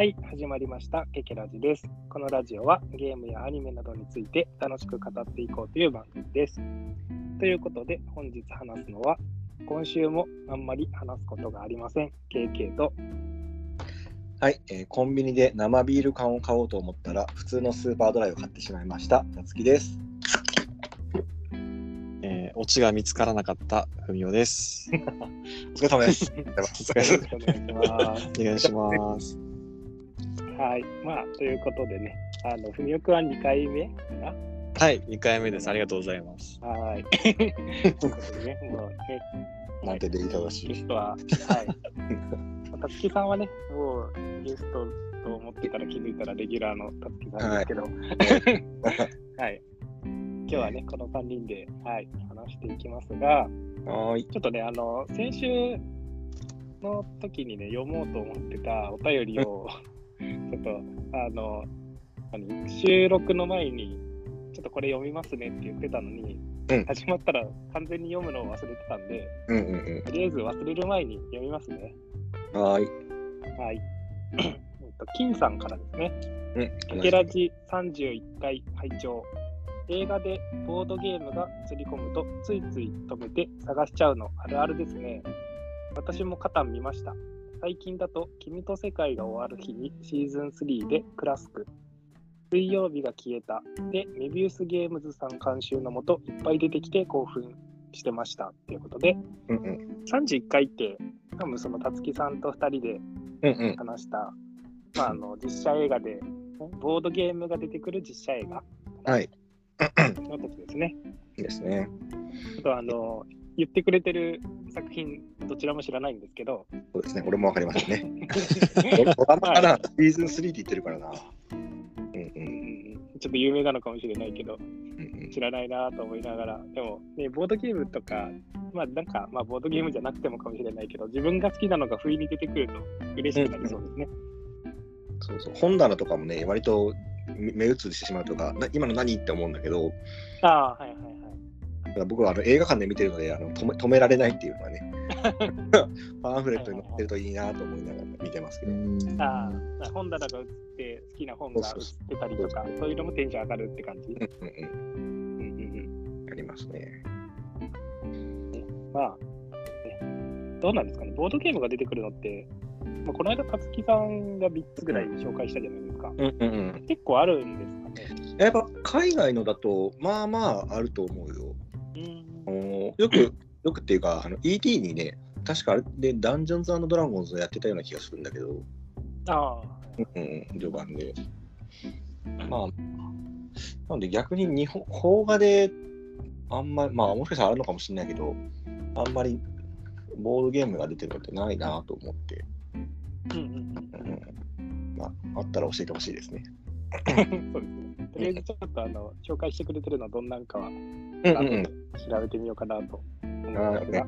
はい、始まりました。ケケラジです。このラジオはゲームやアニメなどについて楽しく語っていこうという番組です。ということで、本日話すのは、今週もあんまり話すことがありません。KK と、はい、えーコンビニで生ビール缶を買おうと思ったら、普通のスーパードライを買ってしまいました。たつきです。えー、オチが見つからなかったふみ お です。お疲れ様です。お疲れよろしくお願いします。お願いします。はい、まあ、ということでね、あの、ふみおくんは2回目かなはい、2回目です。ありがとうございます。はい。ということでね、もうね、なんて礼儀正しい。ゲストは、はい。たつきさんはね、もうゲストと思ってたら気づいたらレギュラーのたつきさんですけど、はい。今日はね、この3人で、はい、話していきますが、はーい。ちょっとね、あの、先週の時にね、読もうと思ってたお便りを、ちょっと、あの、何収録の前に、ちょっとこれ読みますねって言ってたのに、うん始まったら完全に読むのを忘れてたんで、うんうんとりあえず忘れる前に読みますね。うん。はーい。はい。えっと金さんからですね。うん。ケケラジ31回拝聴映画でボードゲームが映り込むとついつい止めて探しちゃうのあるあるですね。私もカタン見ました。最近だと君と世界が終わる日にシーズン3でクラスク。水曜日が消えた。で、メビウスゲームズさん監修のもといっぱい出てきて興奮してました。ということで、うんうん。31回って多分そのたつきさんと2人でうんうん。話した、まあ、あの実写映画で、ボードゲームが出てくる実写映画はい。の時ですね。ですね。ちょっとあの言ってくれてる作品、どちらも知らないんですけど、そうですね。俺もわかりませんね。ドラマかな、シーズン3って言ってるからな。うんう。うんんちょっと有名なのかもしれないけど、うんうん知らないなと思いながら、でも、ね、ボードゲームとか、まあなんか、まあ、ボードゲームじゃなくてもかもしれないけど、自分が好きなのが不意に出てくると嬉しくなりそうですね。そうそう。本棚とかもね、割と目目移りしてしまうとか、な今の何って思うんだけど、あはいはい。だから僕はあの映画館で見てるのであの止め止められないっていうのはね、パンフレットに載ってるといいなと思いながら見てますけど。ああ、本棚が映って、好きな本が映ってたりとか、そういうのもテンション上がるって感じ？うんうんうんうんうん。ありますね。うんまあ、ね、どうなんですかね、ボードゲームが出てくるのって、まあ、この間、たつきさんが3つぐらい紹介したじゃないですか。うんうんうん。結構あるんですかね？やっぱ海外のだと、まあまああると思うよ。うん。よく、よくっていうか、あの ET にね、確かあれでダンジョンズドラゴンズをやってたような気がするんだけど、ああ、うんうん、序盤で。まあ、なので逆に日本、邦画で、あんまり、まあもしかしたらあるのかもしれないけど、あんまりボードゲームが出てるのってないなと思って、うん。うんうん、まあ、あったら教えてほしいですね。うん、そうですね。とりあえずちょっとあの紹介してくれてるのはどんなんかは、うんうん。うん。調べてみようかなと思うんあですが、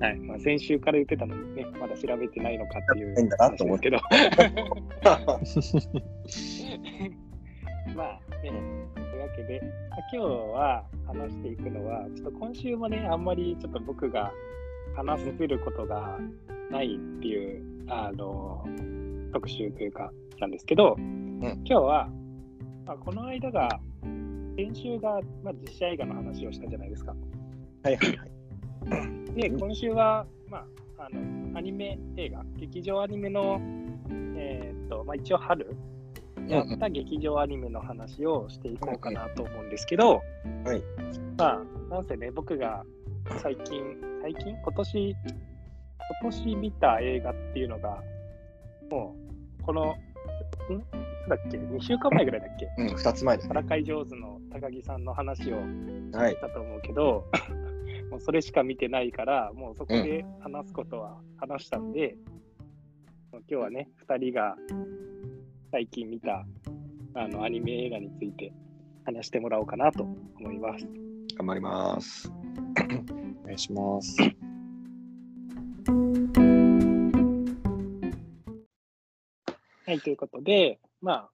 はい。まあ、先週から言ってたのにね、まだ調べてないのかっていう変だなと思っ話ですけど。まあね、というわけで、まあ、今日は話していくのは、ちょっと今週もね、あんまりちょっと僕が話せることがないっていう、あの、特集というか、なんですけど、今日は、まあ、この間が、先週が、まあ、実写映画の話をしたじゃないですか。はいはいはい。で、今週は、まあ、あの、アニメ映画、劇場アニメの、えーっと、まあ、一応春、やった劇場アニメの話をしていこうかなと思うんですけど、はい。まあ、なんせね、僕が最近、最近？今年、今年見た映画っていうのが、もう、この、ん？いつだっけ ?2 週間前ぐらいだっけ？うん、2つ前ですね。からかい上手の高木さんの話をはい。だと思うけど、もうそれしか見てないから、もうそこで話すことは話したんで、もう今日はね、2人が最近見たあのアニメ映画について話してもらおうかなと思います。頑張ります。お願いします。はい、ということで、まあ、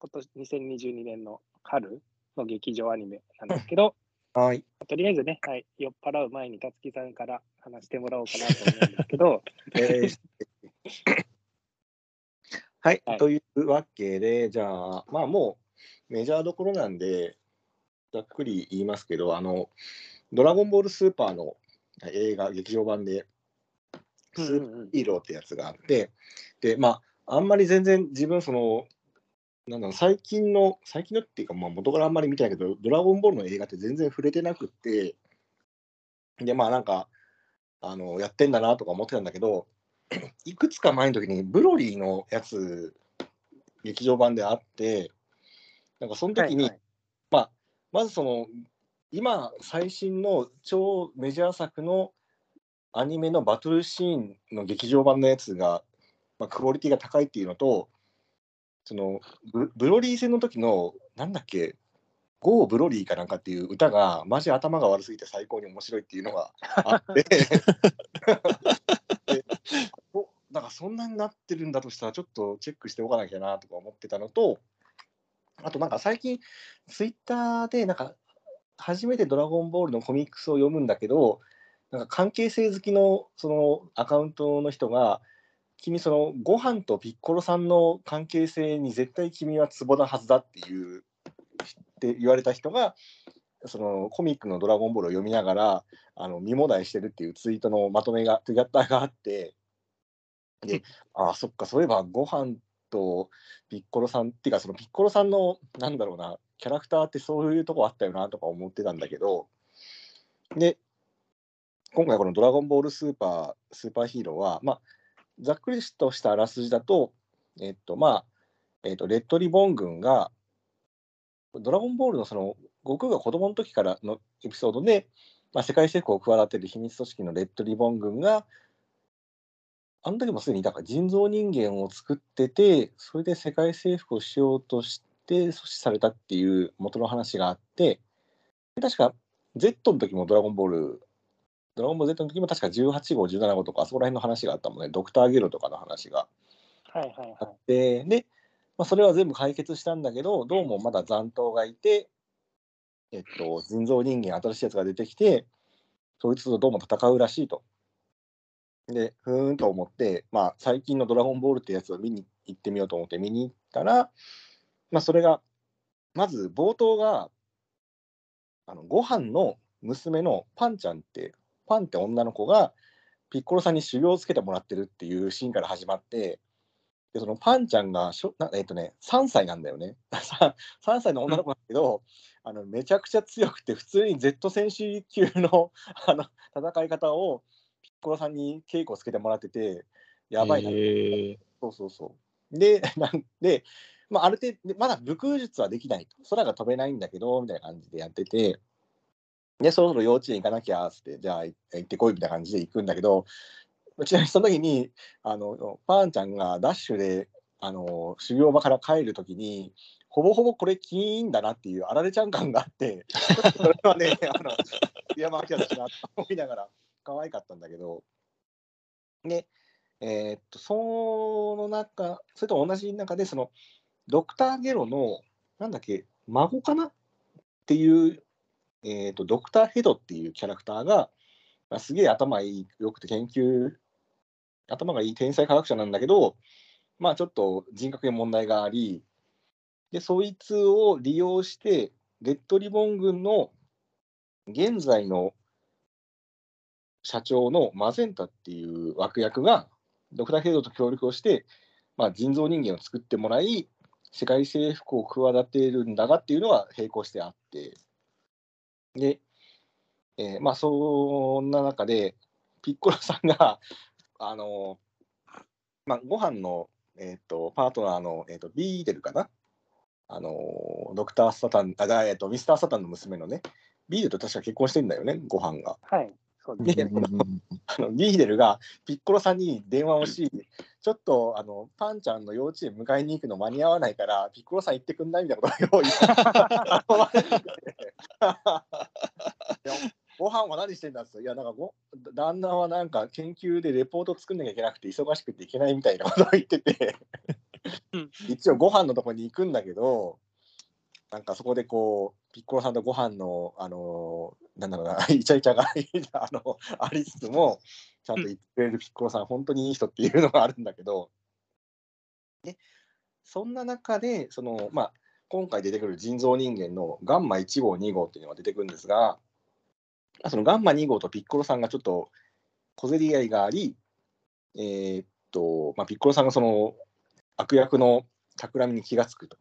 今年2022年の春の劇場アニメなんですけど、はい。とりあえずね、はい、酔っ払う前にたつきさんから話してもらおうかなと思うんですけど、え ーはい、はい。というわけで、じゃあ、まあもうメジャーどころなんで、ざっくり言いますけど、あの、ドラゴンボールスーパーの映画、劇場版で、スーパーヒーローってやつがあって、で、まあ、あんまり全然自分、その、なんだろう、最近の、最近のっていうか、まあ、元からあんまり見てないけど、ドラゴンボールの映画って全然触れてなくって、で、まあなんか、あの、やってんだなとか思ってたんだけど、いくつか前の時にブロリーのやつ、劇場版であって、なんかその時に、はいはい。まあ、まずその、今、最新の超メジャー作のアニメのバトルシーンの劇場版のやつが、まあ、クオリティが高いっていうのと、そのブブロリー戦の時の、なんだっけ、ゴーブロリーかなんかっていう歌が、マジ頭が悪すぎて最高に面白いっていうのがあって、なんかそんなになってるんだとしたら、ちょっとチェックしておかなきゃなとか思ってたのと、あとなんか最近、ツイッターで、なんか、初めてドラゴンボールのコミックスを読むんだけど、なんか関係性好きのそのアカウントの人が、君、そのご飯とピッコロさんの関係性に絶対君はツボなはずだっていうって言われた人が、そのコミックのドラゴンボールを読みながら、あの見もだえしてるっていうツイートのまとめが、ツイッターがあって、で、ああ、そっか、そういえばご飯とピッコロさんっていうか、そのピッコロさんの、なんだろうな、キャラクターってそういうとこあったよなとか思ってたんだけど、で、今回このドラゴンボールスーパー、スーパーヒーローは、まあ、ざっくりとしたあらすじだと、えっと、まあ、えっと、レッドリボン軍が、ドラゴンボールのその、悟空が子供の時からのエピソードで、まあ、世界征服を企てる秘密組織のレッドリボン軍が、あの時もすでにだから人造人間を作ってて、それで世界征服をしようとして阻止されたっていう元の話があって、確か Z の時もドラゴンボール、ドラゴンボール Z の時も確か18号、17号とか、あそこら辺の話があったもんね、ドクターゲロとかの話が。はいはいはあって、で、まあ、それは全部解決したんだけど、どうもまだ残党がいて、えっと、人造人間、新しいやつが出てきて、そいつとどうも戦うらしいと。で、ふーんと思って、まあ、最近のドラゴンボールってやつを見に行ってみようと思って見に行ったら、まあ、それが、まず冒頭が、あのご飯の娘のパンちゃんって、パンって女の子が、ピッコロさんに修行をつけてもらってるっていうシーンから始まって、でそのパンちゃんがしょな、えっとね、3歳なんだよね。さ3歳の女の子だけど、あのめちゃくちゃ強くて、普通に Z 戦士級の あの戦い方をピッコロさんに稽古をつけてもらってて、やばいな、へーそうそうそう。で、なんで、まあ、ある程度、でまだ武空術はできないと。空が飛べないんだけど、みたいな感じでやってて、で、そろそろ幼稚園行かなきゃ、つって、じゃあ行ってこいみたいな感じで行くんだけど、ちなみにその時に、あの、パンちゃんがダッシュで、あの、修行場から帰る時に、ほぼほぼこれキーンだなっていうあられちゃん感があって、それはね、あの、山明だしなと思いながら、可愛かったんだけど、で、えーっと、その中、それと同じ中で、その、ドクターゲロの、なんだっけ、孫かなっていう、えーっと、ドクターヘドっていうキャラクターが、まあ、すげえ頭いい、よくて研究、頭がいい天才科学者なんだけど、まあちょっと人格に問題があり、で、そいつを利用して、レッドリボン軍の現在の社長のマゼンタっていう枠役が、ドクターヘドと協力をして、まあ、人造人間を作ってもらい、世界征服を企てるんだがっていうのが並行してあって、で、えーまあ、そんな中で、ピッコロさんが、あのまあ、ご飯の、えー、とパートナーの、えー、とビーデルかな？あのドクター・サタン、あ、だえー、とミスター・サタンの娘のね、ビーデルと確か結婚してんだよね、ご飯が。はい。そうですね。あのビーデルがピッコロさんに電話をし、ちょっとあのパンちゃんの幼稚園迎えに行くの間に合わないから、ピッコロさん行ってくんない？みたいなことを用意。して。ご飯は何してんだっつっていや、なんかご、旦那はなんか研究でレポート作んなきゃいけなくて忙しくていけないみたいなことを言ってて。うん、一応ご飯のとこに行くんだけど、なんかそこでこう、ピッコロさんとご飯の、あのーなんだろうな、イチャイチャがあの ありつつも、ちゃんと言ってくれるピッコロさん、本当にいい人っていうのがあるんだけど、で、そんな中で、その、まあ、今回出てくる人造人間のガンマ1号、2号っていうのが出てくるんですが、そのガンマ2号とピッコロさんがちょっと小競り合いがあり、えーっと、まあ、ピッコロさんがその悪役の企みに気がつくと。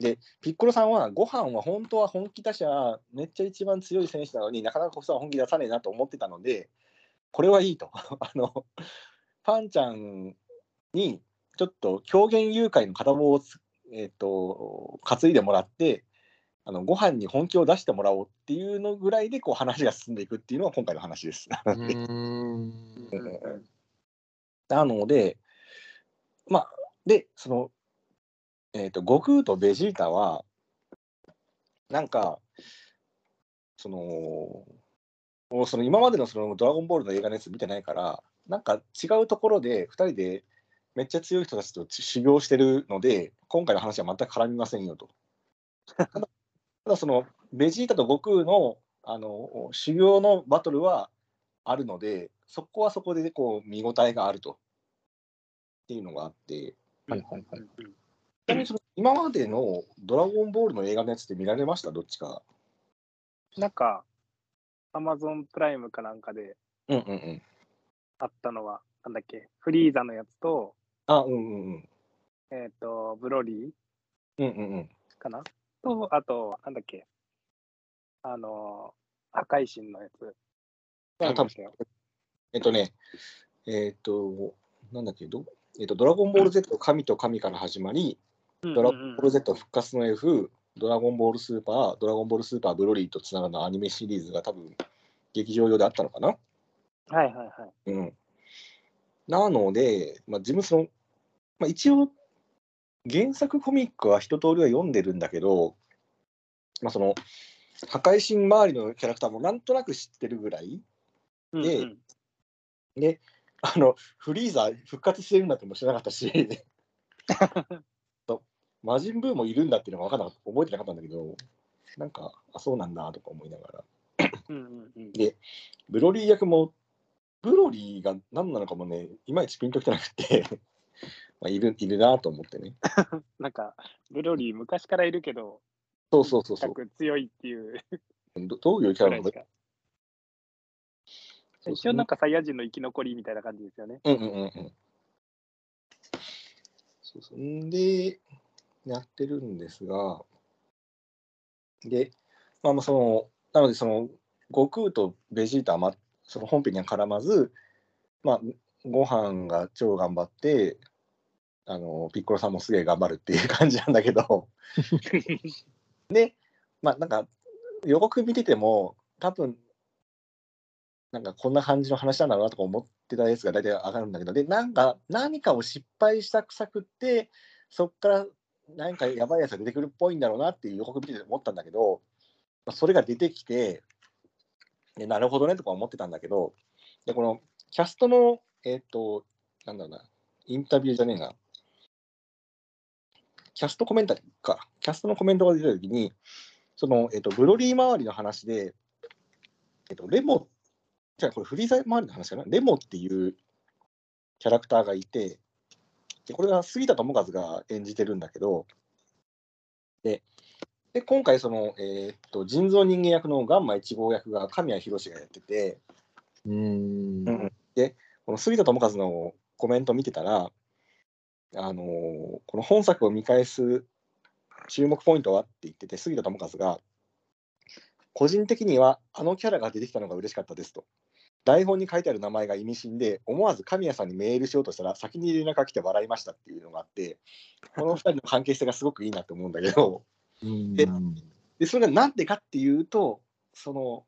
で、ピッコロさんは、ご飯は本当は本気出しゃ、めっちゃ一番強い選手なのになかなかこそは本気出さねえなと思ってたので、これはいいと。あの、パンちゃんに、ちょっと狂言誘拐の片棒をつ、えっ、と、担いでもらって、あのご飯に本気を出してもらおうっていうのぐらいでこう話が進んでいくっていうのが今回の話です。なので、まあ、で、その、えっ、と、悟空とベジータは、なんか、その、その今までのそのドラゴンボールの映画のやつ見てないから、なんか違うところで2人でめっちゃ強い人たちと修行してるので、今回の話は全く絡みませんよと。ただ、ただそのベジータと悟空のあの修行のバトルはあるので、そこはそこでこう見応えがあると。っていうのがあって、はいはいはい。なみにその今までのドラゴンボールの映画のやつって見られました？どっちか。なんか、アマゾンプライムかなんかでうんうんうん。あったのは、なんだっけ、フリーザのやつと、あ、うんうんうん。えっ、と、ブロリーうんうんうん。かな？と、あと、なんだっけ、あの、破壊神のやつ。あ多分えっとね、えっと、なんだっけ、どえっと、ドラゴンボール Z 神と神から始まり、ドラゴンボール Z 復活の F、ドラゴンボールスーパー、ドラゴンボールスーパーブロリーとつながるアニメシリーズが多分劇場用であったのかな？はいはいはい。うん。なので、まあ、自分その、まあ、一応、原作コミックは一通りは読んでるんだけど、まあ、その、破壊神周りのキャラクターもなんとなく知ってるぐらいでうんうんで、あの、フリーザ復活してるんだっても知らなかったし、と 魔人ブーもいるんだっていうのが分からなかった、覚えてなかったんだけど、なんか、あ、そうなんだとか思いながら。うんうんうんで、ブロリー役も、ブロリーが何なのかもね、いまいちピンときてなくて、まあ、いるいるなと思ってね。なんか、ブロリー昔からいるけど、そうそうそうそう。強いっていうどどういうキャラなの？一応なんかサイヤ人の生き残りみたいな感じですよね。うんうんうんうん。そうそうんで、やってるんですが、で、まあ、まあその、なので、その、悟空とベジータは、ま、その本編には絡まず、まあ、ご飯が超頑張って、あの、ピッコロさんもすげえ頑張るっていう感じなんだけど、で、まあ、なんか、予告見てても、多分なんかこんな感じの話なんだろうなとか思ってたやつが大体上がるんだけど、で、なんか何かを失敗したくさくって、そっから何かやばいやつが出てくるっぽいんだろうなっていう予告見てて思ったんだけど、まあ、それが出てきて、でなるほどねとか思ってたんだけど、で、このキャストの、えっ、と、なんだろうな、インタビューじゃねえな、キャストコメンタリーか、キャストのコメントが出たときに、その、えっ、と、ブロリー周りの話で、えっ、と、レモじゃこれフリーザ周りの話かな？レモっていうキャラクターがいて、これが杉田智和が演じてるんだけど、で、で今回その、えーっと、人造人間役のガンマ1号役が神谷博がやってて、うーん。で、この杉田智和のコメント見てたら、あのーこの本作を見返す注目ポイントはって言ってて、杉田智和が、個人的にはあのキャラが出てきたのが嬉しかったですと。台本に書いてある名前が意味深で、思わず神谷さんにメールしようとしたら、先に連絡が来て笑いましたっていうのがあって、この2人の関係性がすごくいいなと思うんだけど、うん。ででそれがなんでかっていうと、その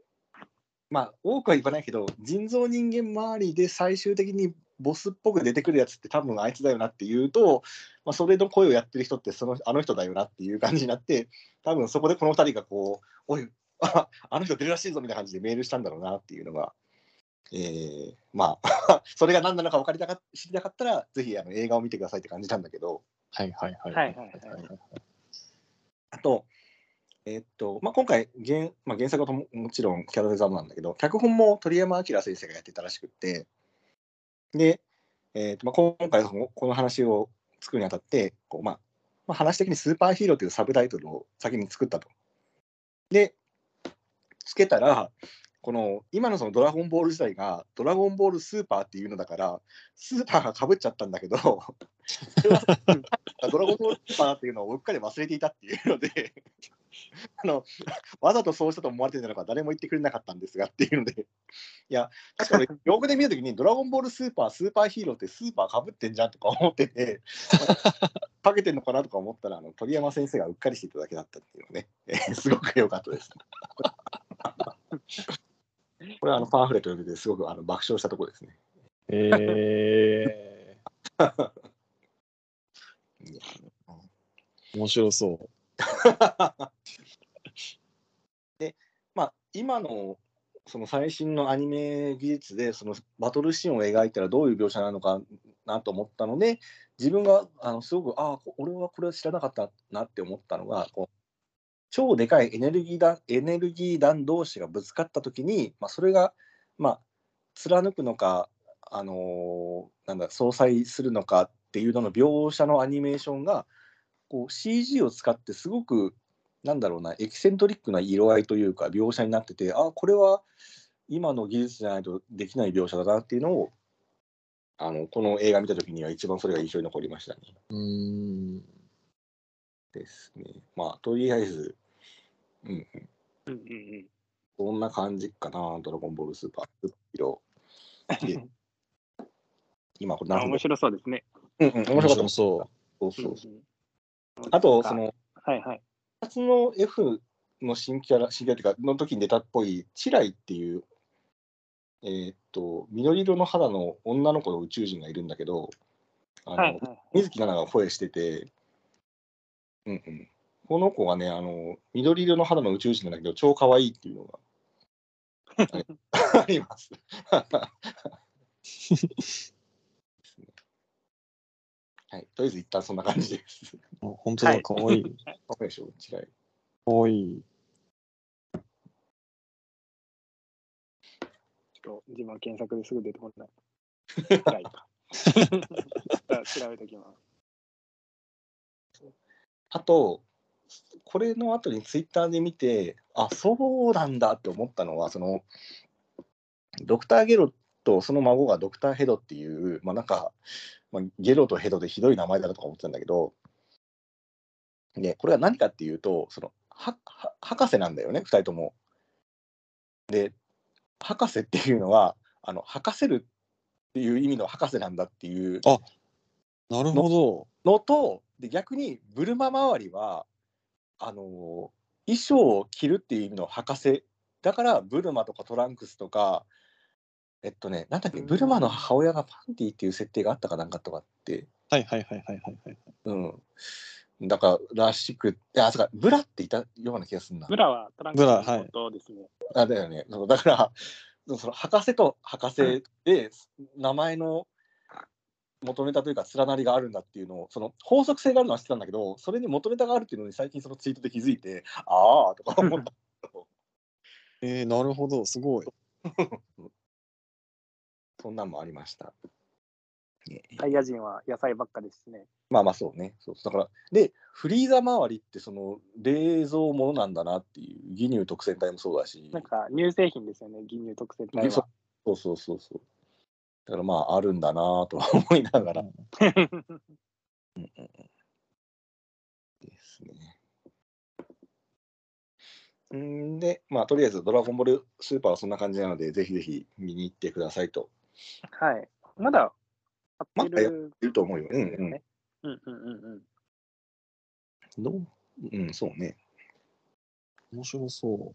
まあ、多くは言わないけど、人造人間周りで最終的にボスっぽく出てくるやつって多分あいつだよなっていうと、まあ、それの声をやってる人ってそのあの人だよなっていう感じになって、多分そこでこの2人がこう、おい、ああの人出るらしいぞみたいな感じでメールしたんだろうなっていうのが、えーまあ、それが何なのか分かりたか知りたかったら、ぜひあの映画を見てくださいって感じなんだけど、はいはいはい。はいはいはいあと、えっとまあ、今回原、まあ、原作はとももちろんキャラデザーなんだけど、脚本も鳥山明先生がやってたらしくって、で、えっとまあ、今回この話を作るにあたって、こうまあ、まあ、話的にスーパーヒーローというサブタイトルを先に作ったと。で、つけたら、この今のそのドラゴンボール自体がドラゴンボールスーパーっていうのだから、スーパーがかぶっちゃったんだけど、ドラゴンボールスーパーっていうのをうっかり忘れていたっていうので、あのわざとそうしたと思われてるのか誰も言ってくれなかったんですがっていうので、いや、確か俺、よくで見たときに、ドラゴンボールスーパー、スーパーヒーローってスーパーかぶってんじゃんとか思ってて、かけてんのかなとか思ったら、あの鳥山先生がうっかりしていただけだったっていうのね、えーすごく良かったです。これはあのパンフレット読んでて、すごくあの爆笑したところですね。えー、面白そう。まあ、今のその最新のアニメ技術でそのバトルシーンを描いたらどういう描写なのかなと思ったので自分があのすごくああ俺はこれは知らなかったなって思ったのがこう超でかいエネルギー弾エネルギー弾同士がぶつかった時に、まあ、それが、まあ、貫くのか、あのーなんだ相殺するのかっていうのの描写のアニメーションがこう CG を使ってすごくなんだろうな、エキセントリックな色合いというか、描写になってて、あこれは今の技術じゃないとできない描写だなっていうのを、あのこの映画見たときには一番それが印象に残りましたね。うーん。ですね。まあ、とりあえず、うん、うんうんうん。こんな感じかな、ドラゴンボールスーパー、スーパーヒーロー。で今、これあ面白そうですね。うんうん、面白かった。面白そそうそうそう。うんうんあと、そ、の、はいはい。初の F の新キャラ、新キャラっていうか、の時に出たっぽい、チライっていう、えーっと、緑色の肌の女の子の宇宙人がいるんだけど、あの、はいはい。水木奈々が声してて、うんうん。この子がね、あの、緑色の肌の宇宙人なんだけど、超可愛いっていうのが、は いあります。はい、とりあえず一旦そんな感じです。う。本当だ、はいかわいい。かわいいでしょ、チライ。かわいい。ちょっと自分は検索ですぐ出てこない。辛いか。調べておきます。あと、これの後にツイッターで見て、あそうなんだって思ったのは、そのドクター・ゲロとその孫がドクター・ヘドっていう、まあなんか、まあ、ゲロとヘドでひどい名前だなとか思ってたんだけど、でこれは何かっていうと、そのはは博士なんだよね、2人とも。で、博士っていうのは、あの博せるっていう意味の博士なんだっていうあなるほど。のとで逆にブルマ周りはあの衣装を着るっていう意味の博士。だからブルマとかトランクスとかえっとねなんだっけうん。ブルマの母親がパンティっていう設定があったかなんかとかって。はいはいはいはいはいはい。うん。だかららしくいやそうかブラっていたような気がするな。ブラはトランクブラはい。のことですね。あだよね。だからその博士と博士で名前の元ネタというか連なりがあるんだっていうのをその法則性があるのは知ってたんだけどそれに元ネタがあるっていうのに最近そのツイートで気づいて ああとか思ったえー、なるほど、すごい。そんなんもありました。ねサイヤ人は野菜ばっかですね。まあまあそうね。そうだから、で、フリーザ周りってその冷蔵ものなんだなっていう、義乳特選隊もそうだし、なんか乳製品ですよね、牛乳特製体そは。そうそうそうそう。だからまああるんだなとは思いながらですね。んで、まあとりあえずドラゴンボールスーパーはそんな感じなので、ぜひぜひ見に行ってくださいとはい。まだ買ってる。と思うよ。うんうん。うんうんうんうん。どう？うん、そうね。面白そ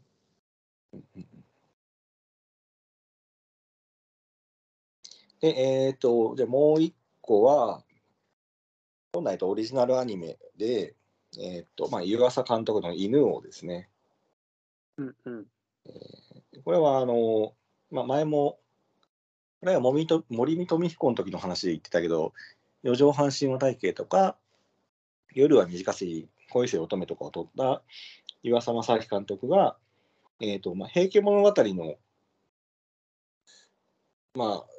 で、えっ、と、じゃあもう一個は、本来とオリジナルアニメで、えっ、と、まあ、湯浅監督の犬王ですね。うんうん。これは、あの、まあ、前も、これは森と森見富彦の時の話で言ってたけど、四畳半神話体系とか、夜は短し恋せ乙女とかを撮った湯浅正明監督が、えっ、と、まあ、平家物語の、まあ、ひ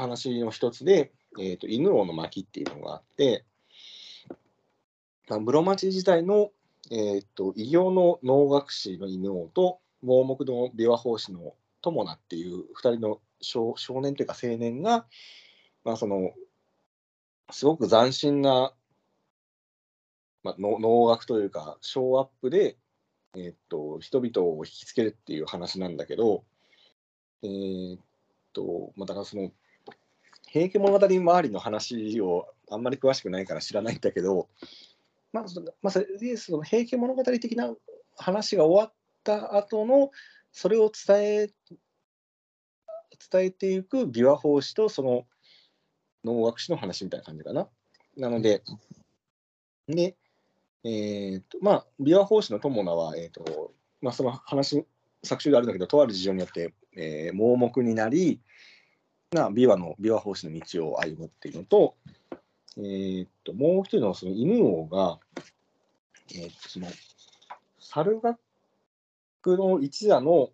話の一つで、えー、と犬王の巻っていうのがあって、まあ、室町時代の、えーっと異形の能楽師の犬王と盲目の琵琶法師の友名っていう2人の少少年というか青年が、まあ、そのすごく斬新な、まあ、能楽というかショーアップで、えーっと人々を引きつけるっていう話なんだけど、えーとまあ、だからその「平家物語」周りの話をあんまり詳しくないから知らないんだけど、まあそのまあ、それでその平家物語的な話が終わった後のそれを伝え伝えていく琵琶法師とその能楽師の話みたいな感じかな。なので、で、えーとまあ、琵琶法師の友名は、えーとまあ、その話、作中であるんだけど、とある事情によって、えー盲目になり、な琵琶の琵琶法師の道を歩むっていうのと、えー、ともう一人のその犬王が、えーとその猿楽の一座の、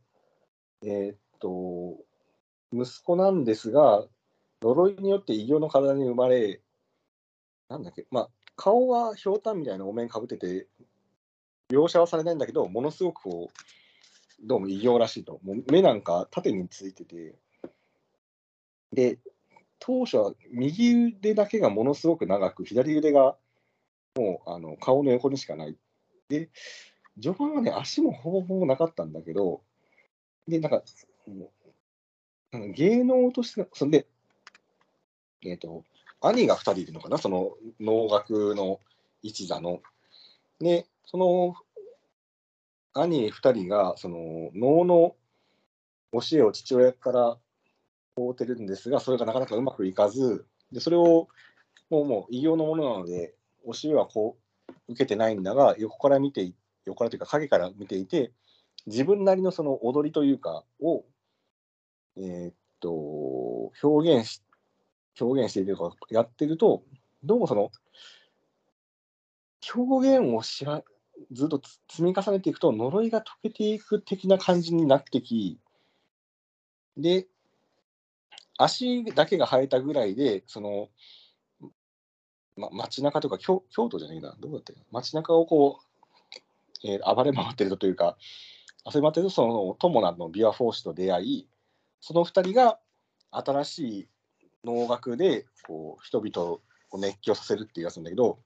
えー、と息子なんですが、呪いによって異形の体に生まれ、なんだっけ、まあ、顔はひょうたんみたいなお面かぶってて、描写はされないんだけど、ものすごくこう、どうも異形らしいと。もう目なんか縦についてて、で、当初は右腕だけがものすごく長く、左腕がもうあの顔の横にしかない。で、序盤はね、足もほぼほぼなかったんだけど、で、なんか、芸能として、そんで、えっ、と、兄が2人いるのかな、その能楽の一座の。で、その兄2人が、その能の教えを父親から請うてるんですが、それがなかなかうまくいかず、でそれをもうもう異形のものなので、教えはこう受けてないんだが、横から見て、横からというか影から見ていて、自分なりのその踊りというかを、えーっと表現し表現しているとかやってるとどうもその表現をしらずっと積み重ねていくと呪いが解けていく的な感じになってきで足だけが生えたぐらいでその、ま、街中とか京京都じゃないな。どうだったっけ街中をこう、えー暴れ回ってるというか遊び回ってるとその友名の琵琶法師と出会いその2人が新しい能楽でこう人々を熱狂させるっていうやつなんだけど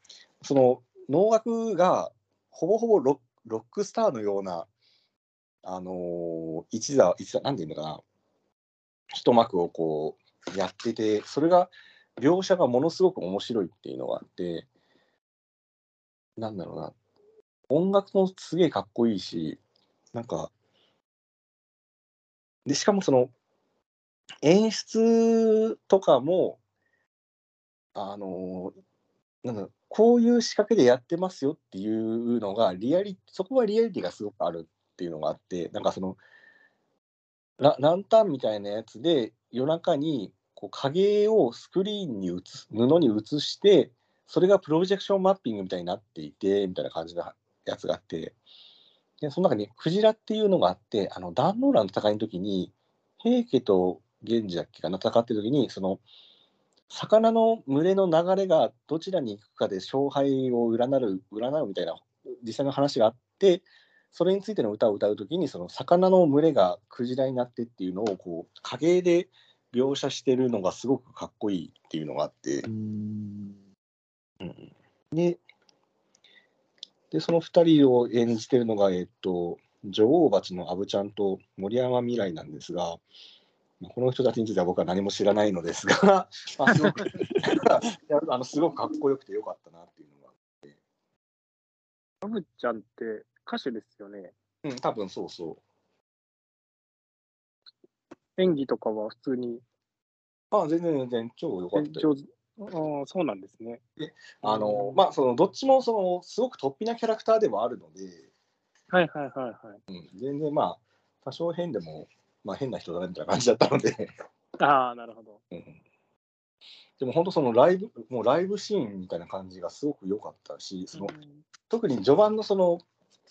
その能楽がほぼほぼロッロックスターのような、あのー一座一座なんていうのかな。一幕をこうやっててそれが描写がものすごく面白いっていうのがあってなんだろうな。音楽もすげえかっこいいしなんかでしかもその演出とかもあのなんだこういう仕掛けでやってますよっていうのがリアリそこはリアリティがすごくあるっていうのがあってなんかそのラランタンみたいなやつで夜中にこう影をスクリーンに映す布に映してそれがプロジェクションマッピングみたいになっていてみたいな感じのやつがあって。でその中にクジラっていうのがあってあの壇ノ浦の戦いの時に平家と源氏だっけかな戦ってる時にその魚の群れの流れがどちらに行くかで勝敗を占う占うみたいな実際の話があってそれについての歌を歌う時にその魚の群れがクジラになってっていうのをこう影で描写してるのがすごくかっこいいっていうのがあって。うー、ん。うん。ででその2人を演じてるのが、えっと、女王蜂のアブちゃんと森山未来なんですが、まあこの人たちについては僕は何も知らないのですが、ま あ、すごく。あのすごくかっこよくてよかったなっていうのが、アブちゃんって歌手ですよね。うん、多分そうそう。演技とかは普通にあ全然全然超良かったよ。ああ、そうなんですね。あのまあそのどっちもそのすごく突飛なキャラクターではあるので、はいはいはいはい。うん、全然まあ多少変でも、まあ、変な人だなみたいな感じだったので、ああ、なるほど。うんでも本当そのライブもうライブシーンみたいな感じがすごく良かったしその特に序盤のその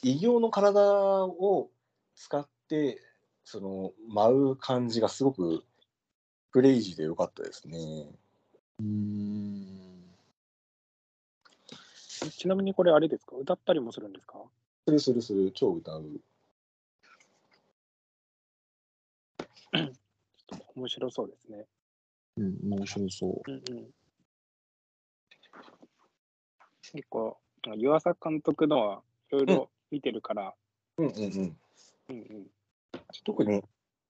異形の体を使ってその舞う感じがすごくクレイジーで良かったですね。うーん。ちなみにこれあれですか？歌ったりもするんですか？するするする、超歌う。面白そうですね。うん、面白そうんうん。結構、湯浅監督のはいろいろ見てるから、うんうんうん。うんうん。特に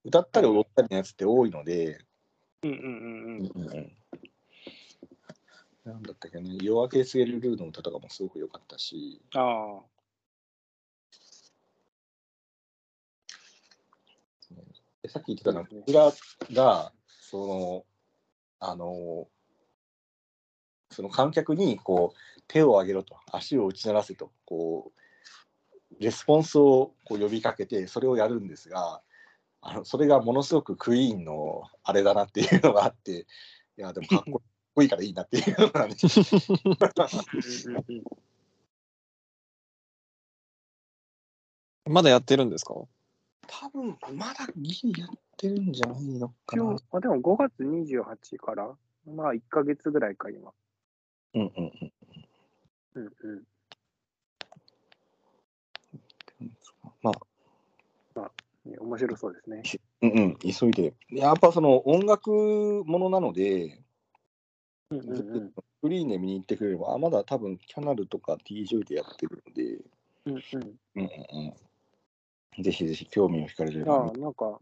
歌ったり踊ったりのやつって多いので、うんうんうんうん。うんうんなんだったっけね、夜明け告げるルーの歌とかもすごく良かったし、ああ。でさっき言ってたのは、そうこちらが、その、あの、その観客にこう手を挙げろと、足を打ち鳴らせと、こう、レスポンスをこう呼びかけて、それをやるんですが、あのそれがものすごくクイーンのあれだなっていうのがあって、いや、でもかっこいいからいいなっていうのがね。まだやってるんですか？多分まだギリやってるんじゃないのかな今。日、あでも5月28から、まあ1ヶ月ぐらいか、今。うんうんうん。うんうん。まあ、ね面白そうですね。うんうん、急いで。やっぱその音楽ものなので、うんうんうん。グリーンで見に行ってくれれば、あまだ多分キャナルとか TJ でやってるので、うんうん。うんうんうん、ぜひぜひ興味を惹かれれば、ああ、なんか、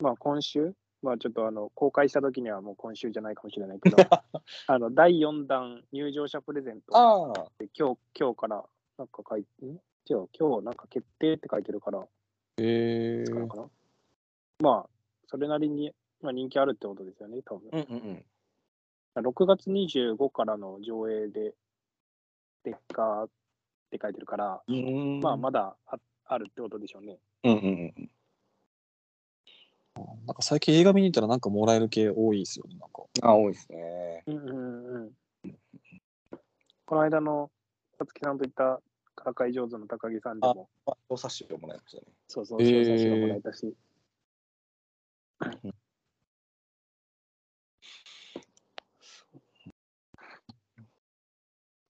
まあ今週、まあちょっとあの、公開した時にはもう今週じゃないかもしれないけど、あの、第4弾入場者プレゼントあ今日、今日から、なんか書いて、ん違う、今日なんか決定って書いてるから、えーかな、まあ、それなりに、まあ、人気あるってことですよね、多分。うんうんうん。6月25からの上映で、ステッカーって書いてるから、うーんまあ、まだああるってことでしょうね。うんうんうん。なんか最近映画見に行ったらなんかもらえる系多いですよね。なんか。あ、多いですね。うんうんうん。この間の、さつきさんと言ったからかい上手の高木さんでも、まあ、小冊子をもらいましたね。そうそう、へー小冊子がもらえたし、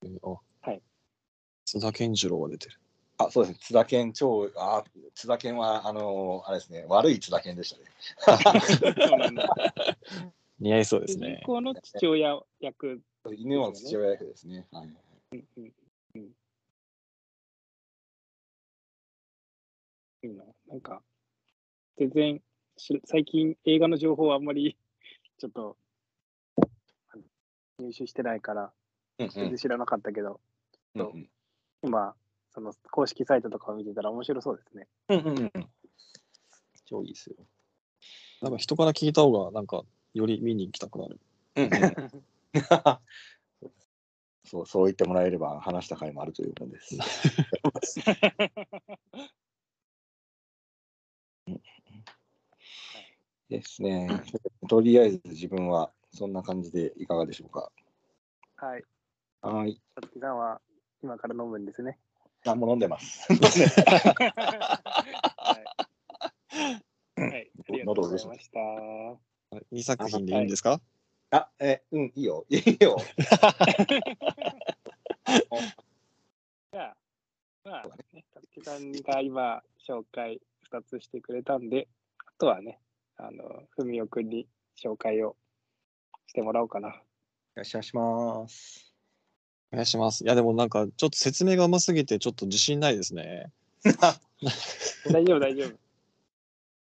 えーあはい。津田健次郎が出てる。あ、そうですね。津田健超、あ、津田健は、あのあれですね、悪い津田健でしたね。似合いそうですね。公の父親役、犬は父親役ですね。はい。うんうん、いいな。なんか、全然し、最近映画の情報はあんまり、ちょっと、入手してないから、うん全然知らなかったけど、うんうん今、その公式サイトとかを見てたら面白そうですね。うんうんうん。超いいですよ。なんか人から聞いた方がなんかより見に行きたくなる。うんうん、そうそう言ってもらえれば話した回もあるということです。ですね。とりあえず自分はそんな感じでいかがでしょうか。はい。はい。さつきさんは今から飲むんですね。あ、もう飲んでます。はい。はい。ありがとうございました。2作品でいいんですか？あ、え、うん、いいよ。いいよ。じゃあ、まあ、ね、たつきさんが今紹介2つしてくれたんで、あとはね、あの、ふみおくんに紹介をしてもらおうかな。よろしくお願いします。お願いします。いやでもなんかちょっと説明が甘すぎてちょっと自信ないですね。大丈夫、大丈夫。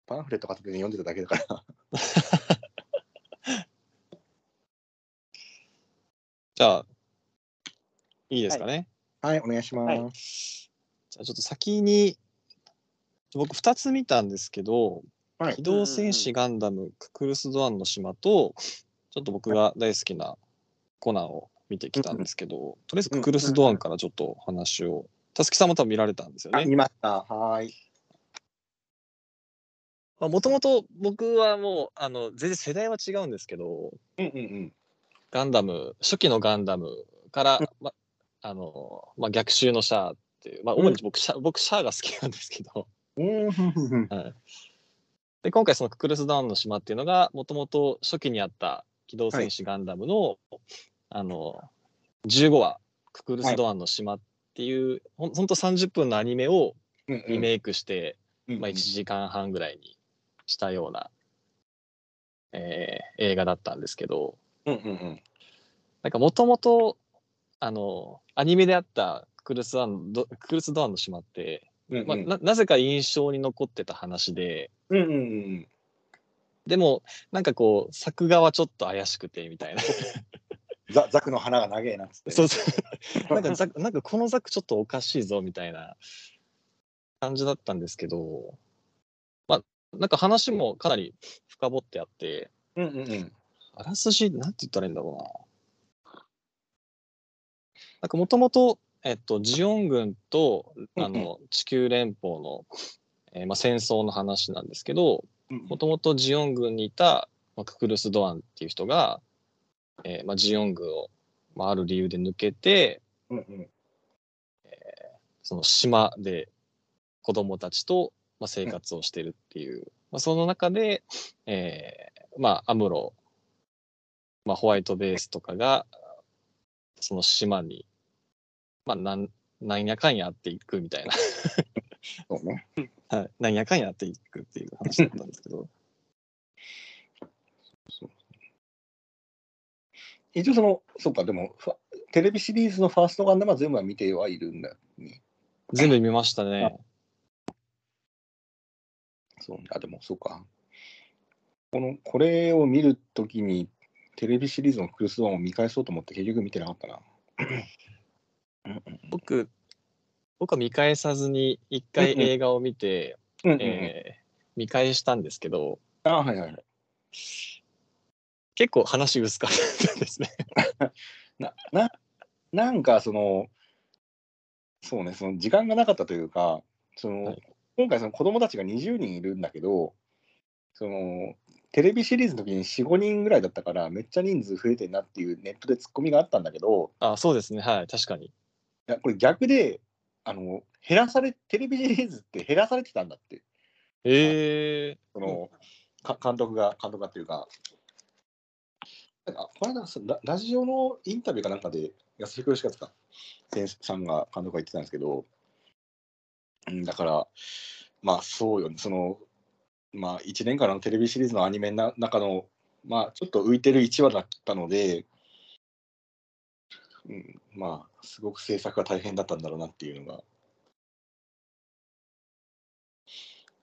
パンフレット片手に読んでただけだから。じゃあ、いいですかね。はい、お願いします。はいじゃあちょっと先に、僕2つ見たんですけど、はい機動戦士ガンダムククルス・ドアンの島と、ちょっと僕が大好きなコナンを見てきたんですけど、とりあえずククルス・ドアンからちょっと話を、たすきさんも多分見られたんですよあ、ね。見ました。はーい。もともと僕はもうあの全然世代は違うんですけど、うんうんうん。ガンダム、初期のガンダムから、まあのまあ、逆襲のシャアっていう、まあ、主に僕,、シャ僕シャアが好きなんですけど、はい、で今回そのククルス・ダウンの島っていうのがもともと初期にあった機動戦士ガンダムの,、あの15話ククルス・ドアンの島っていう、ほんほんと30分のアニメをうんリメイクして、うんまあ、1時間半ぐらいにしたような、えー映画だったんですけどうんうんうん。なんかもともとあのアニメであったククルスドアンドククルス・ドアンの島って、うんうん。まあ、ななぜか印象に残ってた話で。うんうんうん。でもなんかこう作画はちょっと怪しくてみたいな。ザザクの花が長えなっつって。そうそう。なんかザなんかこのザクちょっとおかしいぞみたいな。感じだったんですけど。まあなんか話もかなり深掘ってあって。うんうんうん。あらすじなんて言ったらいいんだろうな。なんかもともとえっとジオン軍とあうん。の地球連邦の、えーまあ、戦争の話なんですけどもともとジオン軍にいた、まあ、ククルス・ドアンっていう人が、えーまあ、ジオン軍を、まあ、ある理由で抜けてうんうん。その島で子供たちと、まあ、生活をしてるっていう、まあ、その中で、えーまあアムロ、まあ、ホワイトベースとかがその島に、まあ、なんなんやかんやっていくみたいな、そうね。はい、なんやかんやっていくっていう話だったんですけど一応その、そうか、でも、テレビシリーズのファーストガンダムは全部は見てはいるんだよね。全部見ましたね。そうあ、でも、そうか。この、これを見るときに、テレビシリーズのクルスワンを見返そうと思って結局見てなかったな。僕僕は見返さずに一回映画を見て、うんうんうんえー見返したんですけどあはいはいはい。結構話薄かったですね。な、な、なんかその、そうね、その時間がなかったというか、その、はい今回その子供たちが20人いるんだけど、その、テレビシリーズの時に4、5人ぐらいだったから、めっちゃ人数増えてんなっていうネットでツッコミがあったんだけど、あそうですねはい確かに。いやこれ逆で、あの、減らされ、テレビシリーズって減らされてたんだって、えその、か監督が、監督がっていうか、なんかこの間そラ、ラジオのインタビューかなんかで、安彦義和か、先生さんが、監督が言ってたんですけど、うん、だから、まあそうよね、その、まあ1年間のテレビシリーズのアニメの中の、まあちょっと浮いてる1話だったので、うん、まあすごく制作が大変だったんだろうなっていうのが。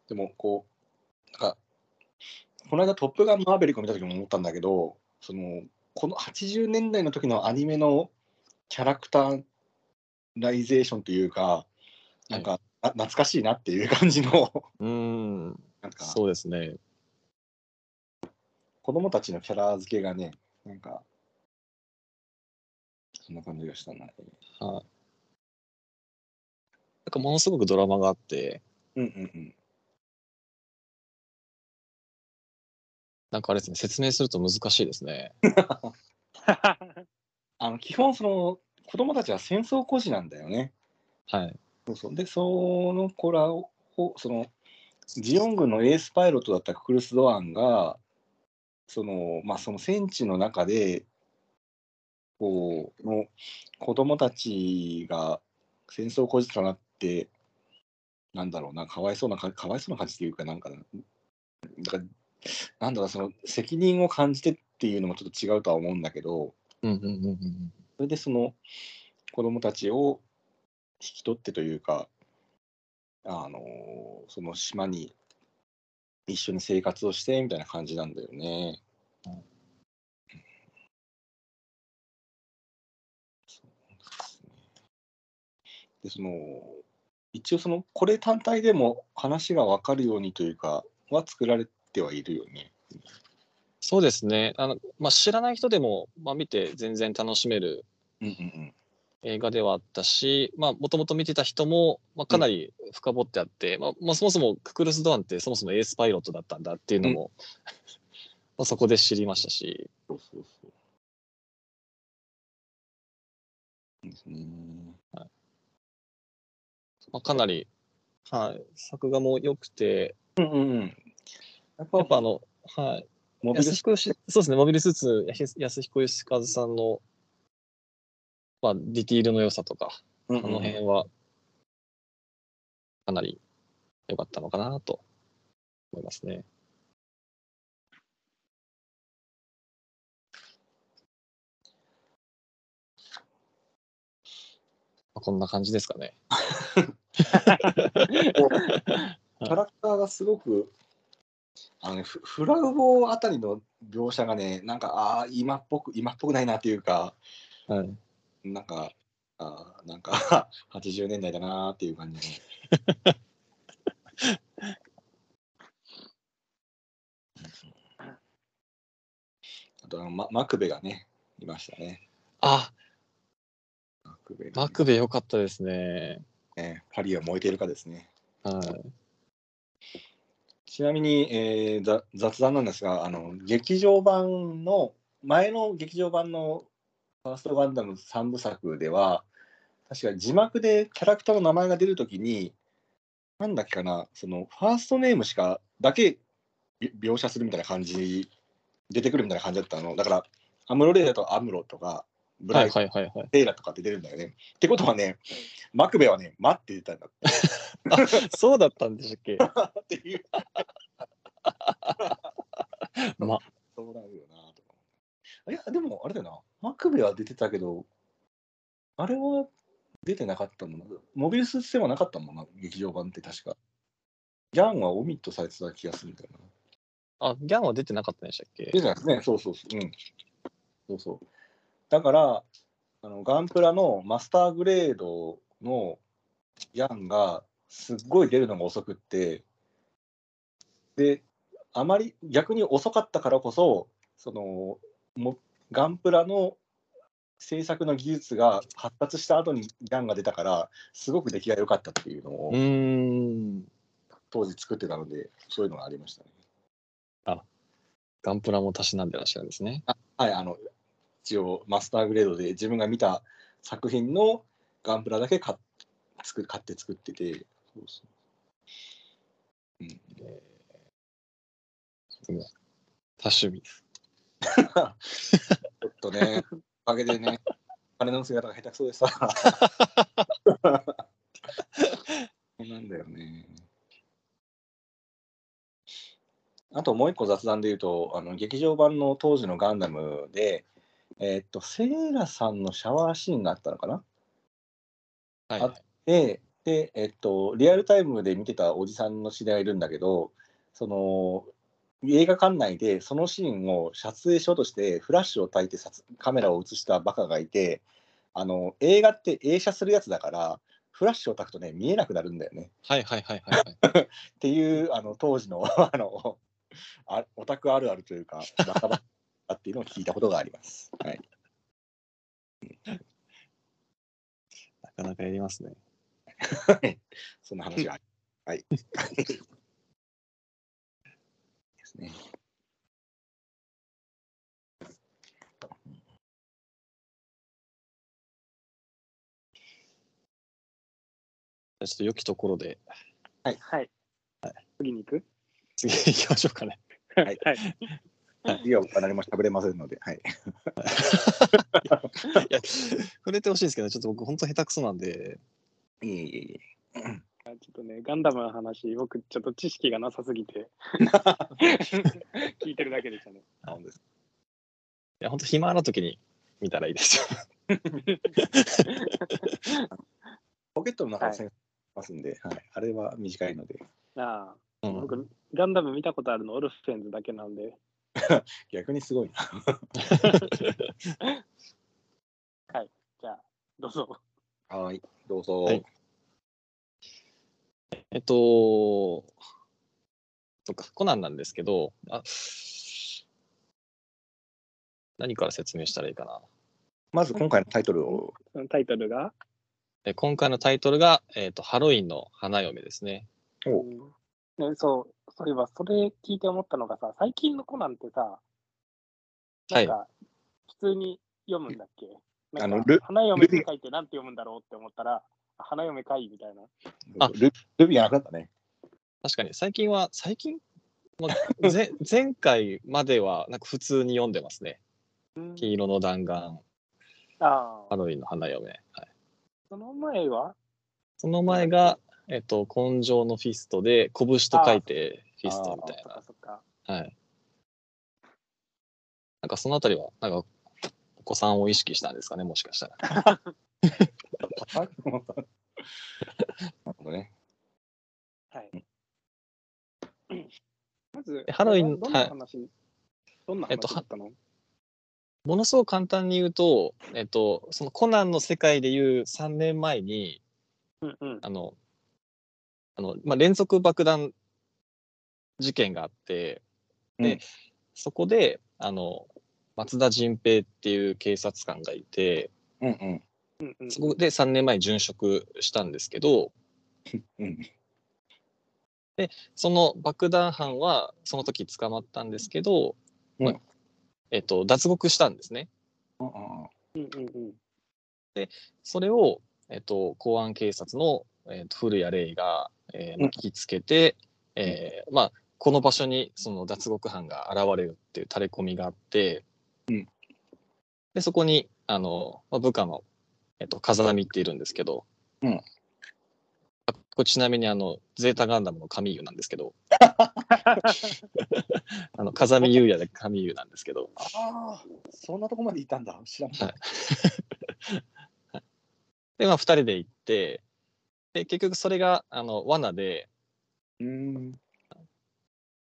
でもこう、なんか、この間トップガンマーベリックを見た時も思ったんだけど、その、この80年代の時のアニメのキャラクターライゼーションというか、なんか、あ懐かしいなっていう感じの、ー、うーんなんか、そうですね。子供たちのキャラ付けがね、なんか、そんな感じがしたな。はい。なんかものすごくドラマがあってうんうんうん。なんかあれですね説明すると難しいですね。あの基本、その、子供たちは戦争孤児なんだよね。はい。そうそうで、その子らを、その、ジオン軍のエースパイロットだったクルス・ドアンが、その、まあ、その戦地の中で、こう、の子供たちが戦争孤児となって、なんだろうな、かわいそうなか、かわいそうな感じっていうか、なんかな、だから、なんだろう、その責任を感じてっていうのもちょっと違うとは思うんだけど、うんうんうんうん。それでその子供たちを引き取ってというか、あのその島に一緒に生活をしてみたいな感じなんだよね。うんそうですねで、その、一応その、これ単体でも話がわかるようにというか、は作られてはいるよね。そうですね。あのまあ、知らない人でも、まあ、見て全然楽しめるうんうんうん。映画ではあったし、まあ、もともと見てた人も、まあ、かなり深掘ってあって、まあまあ、そもそもククルス・ドアンってそもそもエースパイロットだったんだっていうのも、まあそこで知りましたし、そうそうそう。ですね。まあ、かなり、はい、作画も良くて、うんうんうん。やっぱやっぱあの、はい、モビル安彦義そうですね、モビルスーツ、安彦義和さんの、まあ、ディティールの良さとか、うんこの辺は、かなり良かったのかなと思いますね。こんな感じですかね。キャラクターがすごく、あのね、フフラウボあたりの描写がね、なんか、ああ、今っぽく、今っぽくないなっていうか、はい。なんか、あーなんか80年代だなーっていう感じの。あとマ、マクベがね、いましたね。あ、マクベがね、マクベ良かったですね。ねパリは燃えているかですね。はい。ちなみに、えーざ雑談なんですが、あの劇場版の、前の劇場版のファーストガンダム3部作では、確か字幕でキャラクターの名前が出るときに、なんだっけかな、そのファーストネームしかだけび描写するみたいな感じ、出てくるみたいな感じだったの。だから、アムロレイだとアムロとか、ブはいライト、はいはいはい。レイラとかって出るんだよね。ってことはね、マクベはね、マって出たんだそうだったんでしたっけ？っていう。ま、そうなるよなとか。いや、でもあれだよな、マクベは出てたけど、あれは出てなかったもんな。モビルスーツ戦はなかったもんな、劇場版って確か。ギャンはオミットされてた気がするんだよな。あ、ギャンは出てなかったんでしたっけ？出てないですね、そうそうそう。うん。そうそう。だから、あのガンプラのマスターグレードのギャンがすっごい出るのが遅くって、で、あまり逆に遅かったからこそ、そのもガンプラの制作の技術が発達した後にギャンが出たから、すごく出来が良かったっていうのを。当時作ってたので、そういうのがありましたね。ガンプラもたしなんでらっしゃるんですね。はい、あの、一応、マスターグレードで自分が見た作品のガンプラだけ買っ作買って作ってて、そうそううん、多趣味です。ちょっとね、おかげでね、金の姿が下手くそでさ。そうなんだよね。あともう一個雑談で言うと、あの劇場版の当時のガンダムで、えーっと、セーラさんのシャワーシーンがあったのかな？はい、あで、で、えっと、リアルタイムで見てたおじさんの知り合いがいるんだけど、その、映画館内でそのシーンを撮影しようとして、フラッシュを焚いて撮カメラを映したバカがいて、あの、映画って映写するやつだから、フラッシュを焚くとね、見えなくなるんだよね。はいはいはいはいはい。っていう、あの、当時の、あの、あオタクあるあるというか、バカバカっていうのを聞いたことがあります。はい。なかなかやりますね。そんな話がありはい。ですね。じゃあちょっと良きところではい。次に行く？次行きましょうかね。はいはい。次は僕は何も喋れませんので、はい。いや、触れてほしいんですけど、ちょっと僕本当下手くそなんで、いえいえいえ。ちょっとね、ガンダムの話、僕、ちょっと知識がなさすぎて、聞いてるだけでしたね。あ本当です。いや、本当暇な時に見たらいいですよ。ポケットの中にますんで、はい。あれは短いので、ああ、うん、僕、ガンダム見たことあるのオルフェンズだけなんで、逆にすごいな。じゃあ、どうぞ。はい、どうぞ。はいえっと、そっか、コナンなんですけど、あ何から説明したらいいかな。まず今回のタイトルを、タイトルが、え今回のタイトルが、えっと、ハロウィンの花嫁ですね。おうんね、そう、そういえば、それ聞いて思ったのがさ、最近のコナンってさ、なんか、普通に読むんだっけ、なんかあのル花嫁って書いてなんて読むんだろうって思ったら、あ花嫁かいみたいな。あルルビーがなくなったね。確かに、最近は、最近、まあ、ぜ 前回までは、なんか普通に読んでますね。うん緋色の弾丸。ああ、ハロウィンの花嫁。はい、その前は？その前が、えっと、紺青のフィストで、拳と書いてフィストみたい。な。はい。なんかそのあたりは、なんか、お子さんを意識したんですかね、もしかしたら。なるほどね。はい。まず、ハロウィンどんな話、どんなえっと話だったの、ものすごく簡単に言うと、えっと、そのコナンの世界でいう3年前に、うんうん。あの、あの、まあ、連続爆弾事件があって、で、うんそこで、あの、松田迅平っていう警察官がいて、うんうん。そこで3年前殉職したんですけど、うんその爆弾犯はその時捕まったんですけど、うんまあえっと、脱獄したんですね。うんうんうんうん。それを、えっと、公安警察の、えっと、古谷レイが、えー聞きつけて、えーまあ、この場所にその脱獄犯が現れるっていうタレコミがあって、うん。でそこにあの、まあ、部下の、えっと、風見っているんですけど、うん。あこれちなみにあのゼータガンダムの神優なんですけど あの風見優也で神優なんですけど。ああ、そんなとこまでいたんだ。知らなかった。で、まあ、2人で行ってで結局それがあの罠でうーん。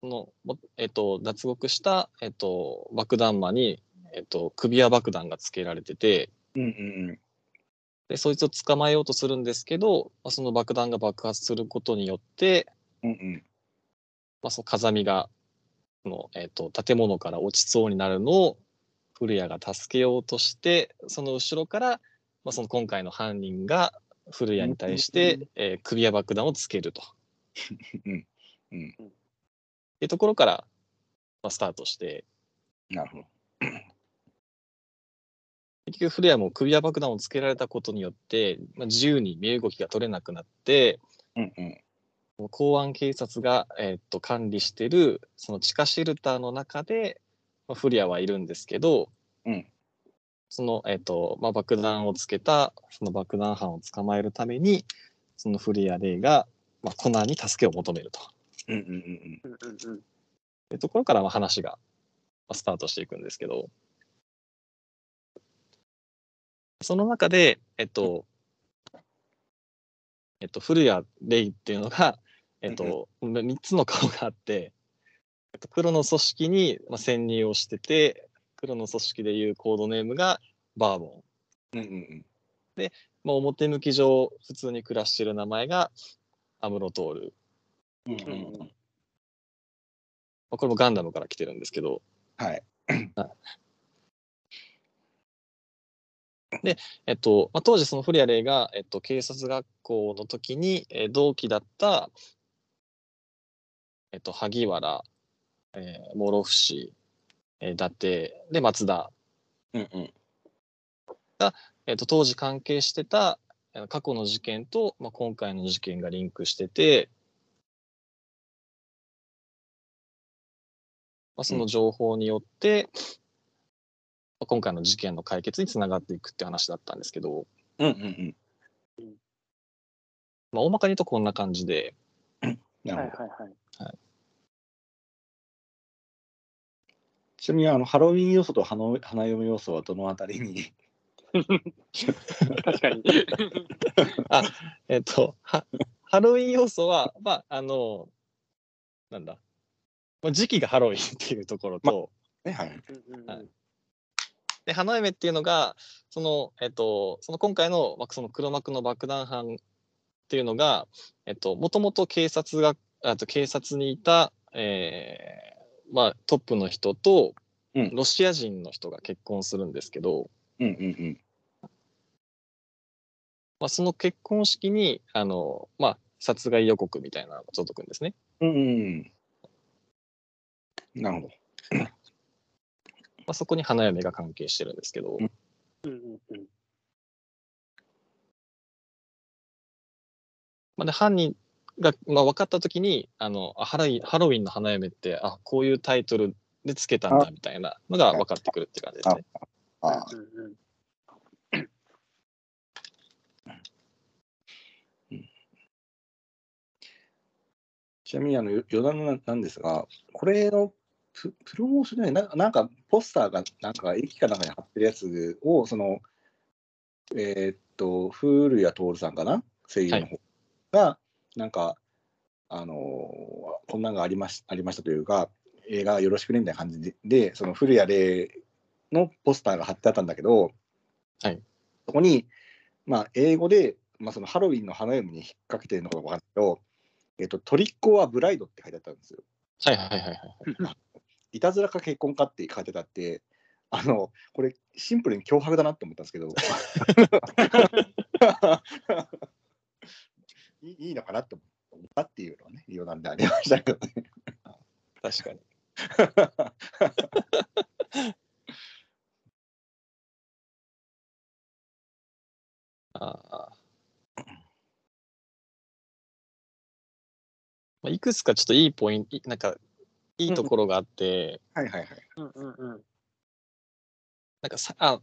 その、もえっと、脱獄した、えっと、爆弾魔に、えっと、首輪爆弾がつけられててうんうんでそいつを捕まえようとするんですけど、まあ、その爆弾が爆発することによって、うん。うんうん。まあ、その風見がその、えっと、建物から落ちそうになるのを古谷が助けようとしてその後ろから、まあ、その今回の犯人が古谷に対して、えー首輪爆弾をつけると。うんうんっていうところから、まあ、スタートしてなるほど。結局古谷も首輪爆弾をつけられたことによって、まあ、自由に身動きが取れなくなってうんうん。公安警察が、えーっと管理してるその地下シェルターの中で、まあ、古谷はいるんですけど、うんその、えーっとまあ、爆弾をつけたその爆弾犯を捕まえるためにその古谷レイが、まあ、コナンに助けを求めると。うんうんうんうん。うんうん。いうところからまあ話がまあスタートしていくんですけど。その中で、えっと、えっと、古谷レイっていうのが、えっと、3つの顔があって、えっと、黒の組織にまあ潜入をしてて、黒の組織でいうコードネームがバーボン。うん。うんうんまあ、表向き上、普通に暮らしてる名前がアムロトール。うん。うんうんうんまあ、これもガンダムから来てるんですけど、はい。えっとまあ、当時その古谷レイが、えっと、警察学校の時に、えー同期だった、えっと、萩原、えー、諸伏、えー伊達で松田、うんうん。えっと、当時関係してたえー過去の事件と、まあ、今回の事件がリンクしてて、まあ、その情報によって、まあ今回の事件の解決につながっていくって話だったんですけど、うんうんうん。まあ、大まかに言うとこんな感じで、なるほど。はいはいはい。ちなみに、あの、ハロウィン要素と花花嫁要素はどのあたりに？確かに。えっと、はハロウィン要素は、まあ、あの、なんだ、まあ、時期がハロウィンっていうところと、ね、はい。はいで、花嫁っていうのが、その、えっと、その今回の、まあ、その黒幕の爆弾犯っていうのが、えっと、もともと警察が、あと警察にいた、えーまあ、トップの人と、うんロシア人の人が結婚するんですけど、うんうんうん。まあ、その結婚式に、あの、まあ、殺害予告みたいなのが届くんですね。うんうんうん。なるほど。まあ、そこに花嫁が関係してるんですけど、うんうんうんうんまあ、で犯人が、まあ、分かった時にあのハロハロウィンの花嫁ってあこういうタイトルでつけたんだみたいなのが分かってくるって感じですね。あちなみにあの余談なんですが、これのププロモーションじゃないな、なんかポスターがなんか駅かなんかに貼ってるやつを、その、えー、っと、古谷徹さんかな、声優の方が、はい、なんか、あのーこんなんがありましありましたというか、映画よろしくねみたいな感じで、でその古谷霊のポスターが貼ってあったんだけど、はいそこに、まあ、英語で、まあ、そのハロウィンの花嫁に引っ掛けてるのかわかんないけど、えっと、トリックはブライドって書いてあったんですよ。はいはいはいはい。いたずらか結婚かって書いてたって、あの、これシンプルに脅迫だなって思ったんですけど、いいいいのかなって思ったっていうのはね、余談でありましたけどね。確かに。ああ。まあ、いくつかちょっといいポイント、いなんか、いいところがあって、はいはいはい。うんうんうん。なんかさ、あ、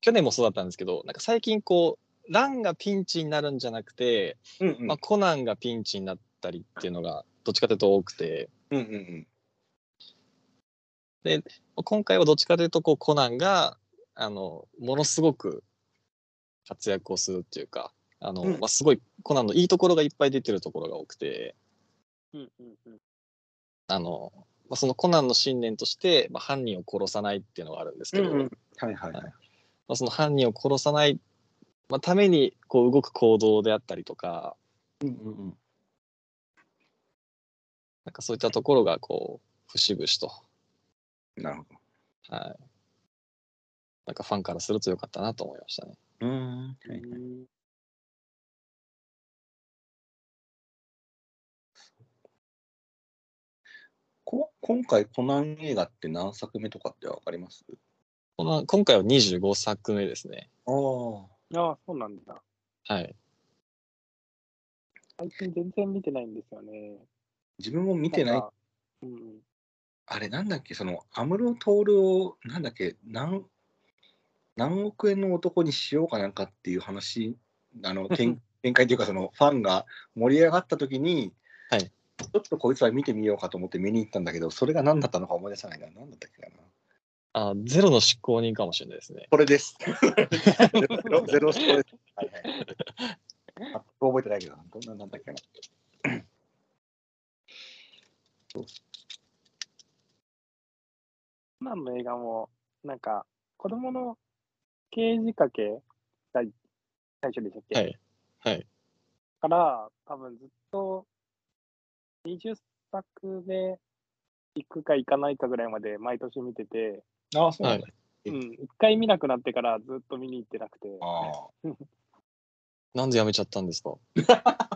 去年もそうだったんですけど、なんか最近こう、ランがピンチになるんじゃなくて、うんうん。まあ、コナンがピンチになったりっていうのが、どっちかというと多くて、うんうん今回はどっちかというとこうコナンがあのものすごく活躍をするっていうかあの、うん。まあ、すごいコナンのいいところがいっぱい出てるところが多くて。うんうんうん。あの、まあ、そのコナンの信念として、まあ、犯人を殺さないっていうのがあるんですけど、うんうん。はいはい。はい。まあ、その犯人を殺さない、まあ、ためにこう動く行動であったりとかうんうんうん。なんかそういったところがこう節々と、なるほど。はい、なんかファンからすると良かったなと思いましたね。うん。はいこ今回、コナン映画って何作目とかってわかります？今回は25作目ですね。ああ。ああ、そうなんだ。はい。最近全然見てないんですよね。自分も見てないんか。うんうん。あれなんだっけ、その、安室徹を、なんだっけ、何、何億円の男にしようかなんかっていう話、あの、展展開というか、その、ファンが盛り上がった時に、はいちょっとこいつは見てみようかと思って見に行ったんだけど、それが何だったのか思い出さないな。何だったっけかな。あ、ゼロの執行人かもしれないですね。これです。ゼロ、ゼロストです。はいはい。あ覚えてないけど、どんななんだっけな。コナンの映画も、なんか、子供の刑事掛けが最初でしたっけ、はい。はい。から、多分ずっと20作目行くか行かないかぐらいまで毎年見てて、ああ、そうなんだ。うん、一回見なくなってからずっと見に行ってなくて、なんでやめちゃったんですか？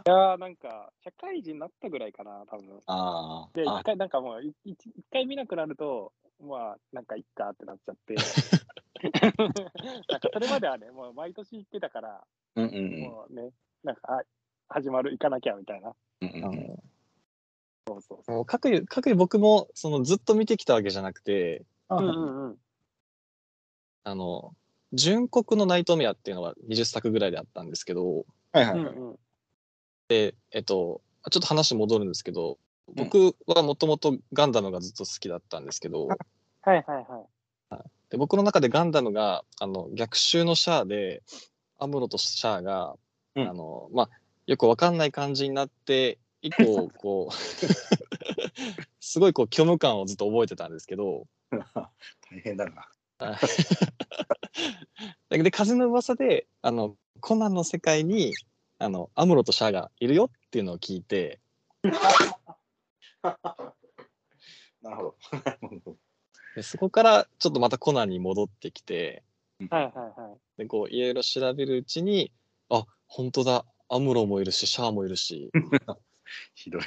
やーなんか、社会人になったぐらいかな、多分あ。あで、あ一。回、なんかもう、い一一回見なくなると、まあ、なんか、いっかってなっちゃって、なんか、それまではね、もう毎年行ってたから、うんうんうんもうね、なんか、あ始まる、行かなきゃみたいな。うんうんうん。そうそうそう。もう各有各有僕もそのずっと見てきたわけじゃなくてあうんうんうん。あの純国のナイトメアっていうのは20作ぐらいであったんですけどはいはいはい。うんうん。でえっとちょっと話戻るんですけど僕はもともとガンダムがずっと好きだったんですけどはいはいはい。で僕の中でガンダムがあの逆襲のシャアでアムロとシャアが、うんあのまあよくわかんない感じになって以降こうすごいこう虚無感をずっと覚えてたんですけど 大変だな。で風の噂であのコナンの世界にあのアムロとシャアがいるよっていうのを聞いて なるほど。でそこからちょっとまたコナンに戻ってきてはいはいはい。でこういろいろ調べるうちにあ本当だアムロもいるしシャアもいるし ひどい。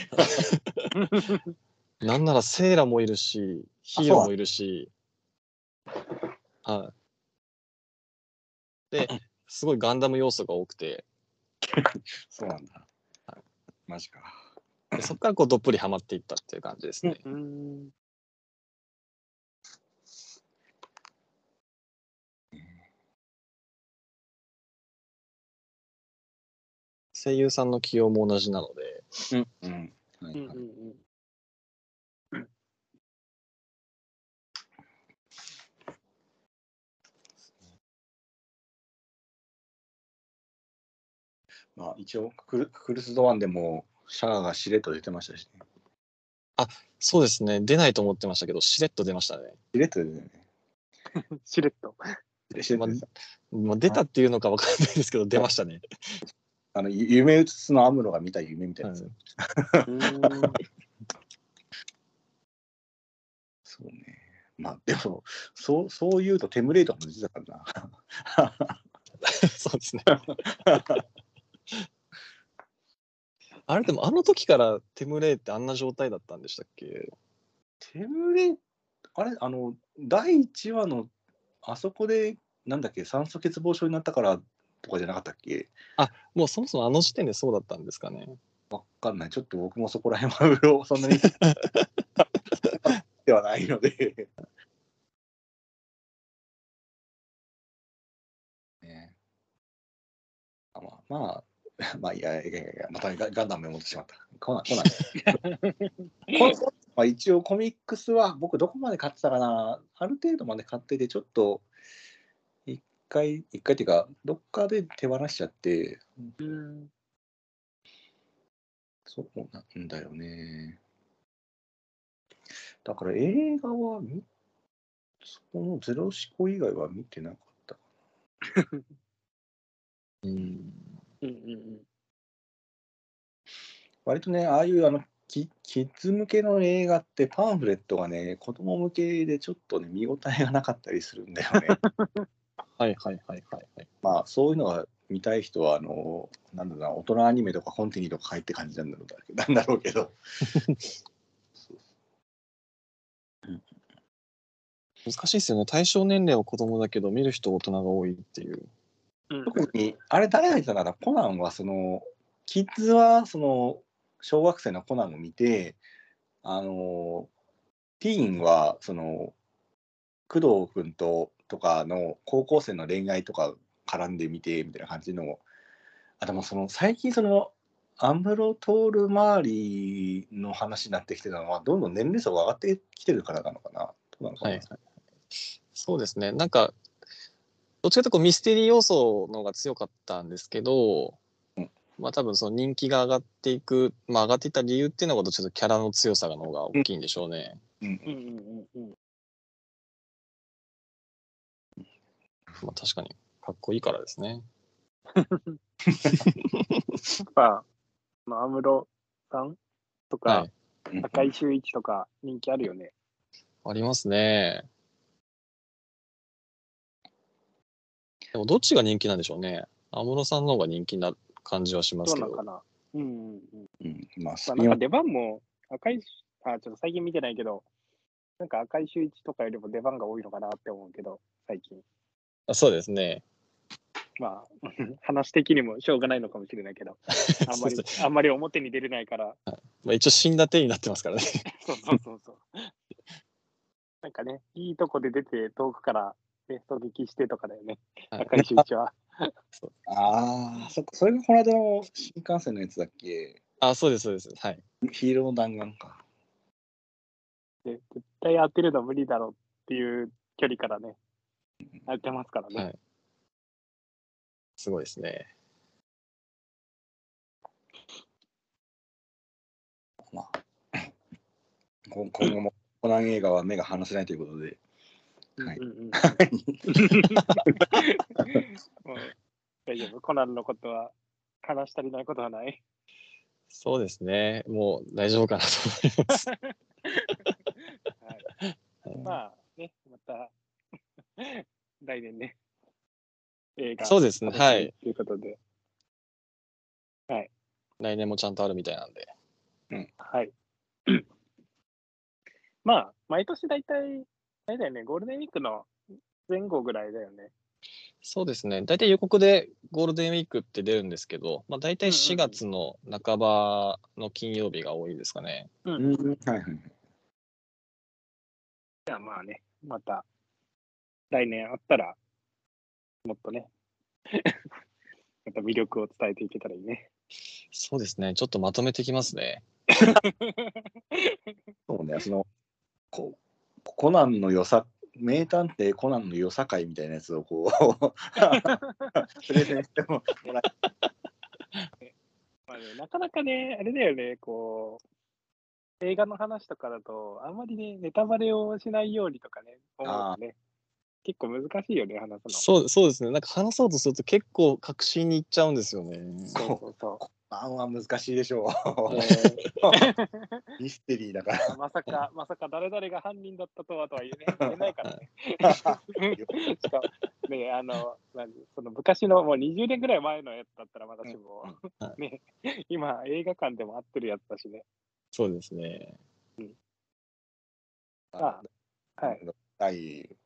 なんならセーラもいるしヒーローもいるしはいですごいガンダム要素が多くて そうなんだ。マジか。でそこからこうどっぷりハマっていったっていう感じですね。うん。声優さんの起用も同じなのでうん。うん。はいうんうん。まあ、一応クル、クルスドワンでも、シャアがしれっと出てましたしね。そうですね。出ないと思ってましたけど、しれっと出ましたね。しれっと出てね。しれっと。しれっと出てたまあ、出たっていうのかわかんないですけど、出ましたね。あの、ゆ夢うつつのアムロが見た夢みたいなやつ。はいそうね。まあ、でも、そう、そう言うとテムレイトも出てたからな。そうですね。あれでもあの時からテムレイってあんな状態だったんでしたっけ？テムレイあれ、あの、第1話の、あそこで、なんだっけ、酸素欠乏症になったからとかじゃなかったっけ？もうそもそもあの時点でそうだったんですかね。わかんない。ちょっと僕もそこら辺はうろ そんなにではないので。ねあまあ、まあ、まあ、いやいやいやまたガガンダムに戻ってしまった。コナン、コナン。まあ、一応コミックスは僕どこまで買ってたかなある程度まで買ってて、ちょっと一回、一回っていうか、どっかで手放しちゃって、うん。そうなんだよね。だから映画は見、そのゼロ思考以外は見てなかった。うん。うんうんうん。割とね、ああいうあのキキッズ向けの映画ってパンフレットがね、子供向けでちょっとね、見応えがなかったりするんだよね。はいはいはいはいはい。まあ、そういうのが見たい人は、あの、なんだろうな、大人アニメとかコンティニーとか入って感じなんだろう なんだろうけど。難しいですよね。対象年齢は子供だけど、見る人大人が多いっていう。うん特に、あれ誰が言ってたかな、コナンは、その、キッズは、その、小学生のコナンを見て、あの、ティーンは、その、工藤君と、とかの高校生の恋愛とか絡んでみて、みたいな感じの、あ、でもその、最近その、アムロトール周りの話になってきてたのは、どんどん年齢層が上がってきてるからなのかな？どうなのかな？はいはい。そうですね。なんか、どっちかというとこうミステリー要素の方が強かったんですけど、うんまあ多分その人気が上がっていく、まあ上がっていった理由っていうのがどっちかというとキャラの強さの方が大きいんでしょうね。うんうんうんうんうん。まあ確かにかっこいいからですね。やっぱ、まあ、安室さんとか、はい。井秀一とか人気あるよね。ありますね。でもどっちが人気なんでしょうね。安室さんの方が人気な感じはしますけどどうなんか。な。うんうんうん。うん、まあ、なんか出番も赤い、あ、ちょっと最近見てないけど、なんか赤い周一とかよりも出番が多いのかなって思うけど、最近。あそうですね。まあ、話的にもしょうがないのかもしれないけど、あんまりあんまり表に出れないから、まあ、一応死んだ手になってますからね。そうそうそうそう。なんかね、いいとこで出て遠くから、ね、狙撃してとかだよね、はい赤い周一は。ああ、そっか、それがこの間の新幹線のやつだっけ？あ、そうです、そうです。はい。ヒーローの弾丸か。で絶対当てるの無理だろうっていう距離からね、当てますからね。はいすごいですね。まあ、こ今後もコナン映画は目が離せないということで。はい大丈夫、コナンのことは話し足りないことはない？そうですね。もう大丈夫かなと思います。はい、まあね、また来年ね、映画。そうですねはい。ということで、来年もちゃんとあるみたいなんで。はい。まあ、毎年大体、あれだよね、ゴールデンウィークの前後ぐらいだよね。そうですね。大体予告でゴールデンウィークって出るんですけど、まあ、大体うんうんうん4月の半ばの金曜日が多いですかね。うん。うん、はいはい。じゃあまあね、また来年あったら、もっとね、また魅力を伝えていけたらいいね。そうですね。ちょっとまとめてきますね。そうね、その、こコナンの良さ、名探偵コナンの良さ会みたいなやつをこう、プレゼンしてももらえまあね、なかなかね、あれだよね、こう、映画の話とかだと、あんまりね、ネタバレをしないようにとかね、思うとね、結構難しいよね、話すの。そうそうですね。なんか話そうとすると結構確信にいっちゃうんですよね。そうそうそコナンは難しいでしょう。う。ね ミステリーだから。まさか、まさか誰々が犯人だったとはとは言え,、ね、言えないからね。しかも、ね、あの、何その昔のもう20年ぐらい前のやつだったら私も、うんは ね、今映画館でも合ってるやつだしね。そうですね。あはい。はい。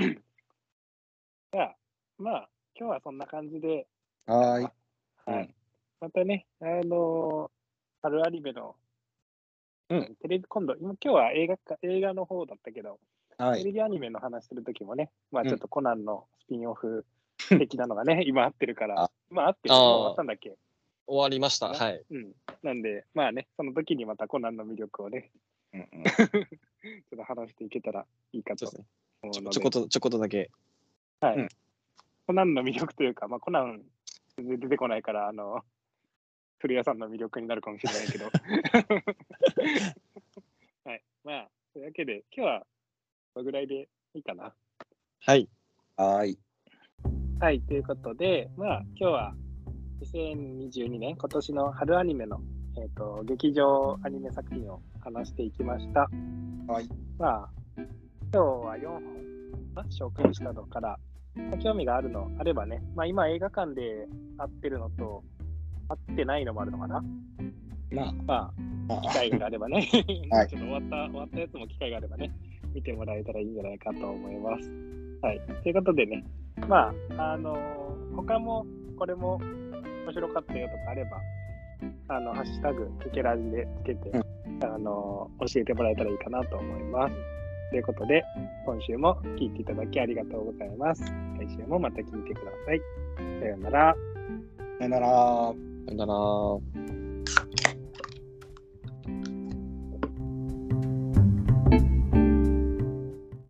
じゃあ、まあ、今日はそんな感じで、はい。はい。またね、あのー春アニメの、うんテレビ、今度、今今日は映画か映画の方だったけど、はい。テレビアニメの話するときもね、まあうんちょっとコナンのスピンオフ 的なのがね、今合ってるからあ、今合ってる終わったんだっけ？終わりました。ねはい。うん。なんで、まあね、その時にまたコナンの魅力をね、うんうん ちょっと話していけたらいいかと。ちょちょこっと、ちょこっとだけ。うんコナンの魅力というか、まあコナン全然出てこないから、あの、古谷さんの魅力になるかもしれないけど。はい。まあ、というわけで、今日はこのぐらいでいいかな。はい。はい。はい、ということで、まあ、今日は2022年、今年の春アニメの、えー、と劇場アニメ作品を話していきました。はい。まあ、今日は4本まあ紹介したのから、まあ興味があるのあればね、まあ、今映画館で合ってるのと、合ってないのもあるのかな？まあ、ままあ、機会があればね、はい。ちょっと終わった終わったやつも機会があればね、見てもらえたらいいんじゃないかと思います。はい。ということでね、まあ、あのー他もこれも面白かったよとかあれば、あの、ハッシュタグ、ケケラジでつけて、あのー教えてもらえたらいいかなと思います。ということで、今週も聞いていただきありがとうございます。来週もまた聞いてください。さようなら。さよなら。さよなら。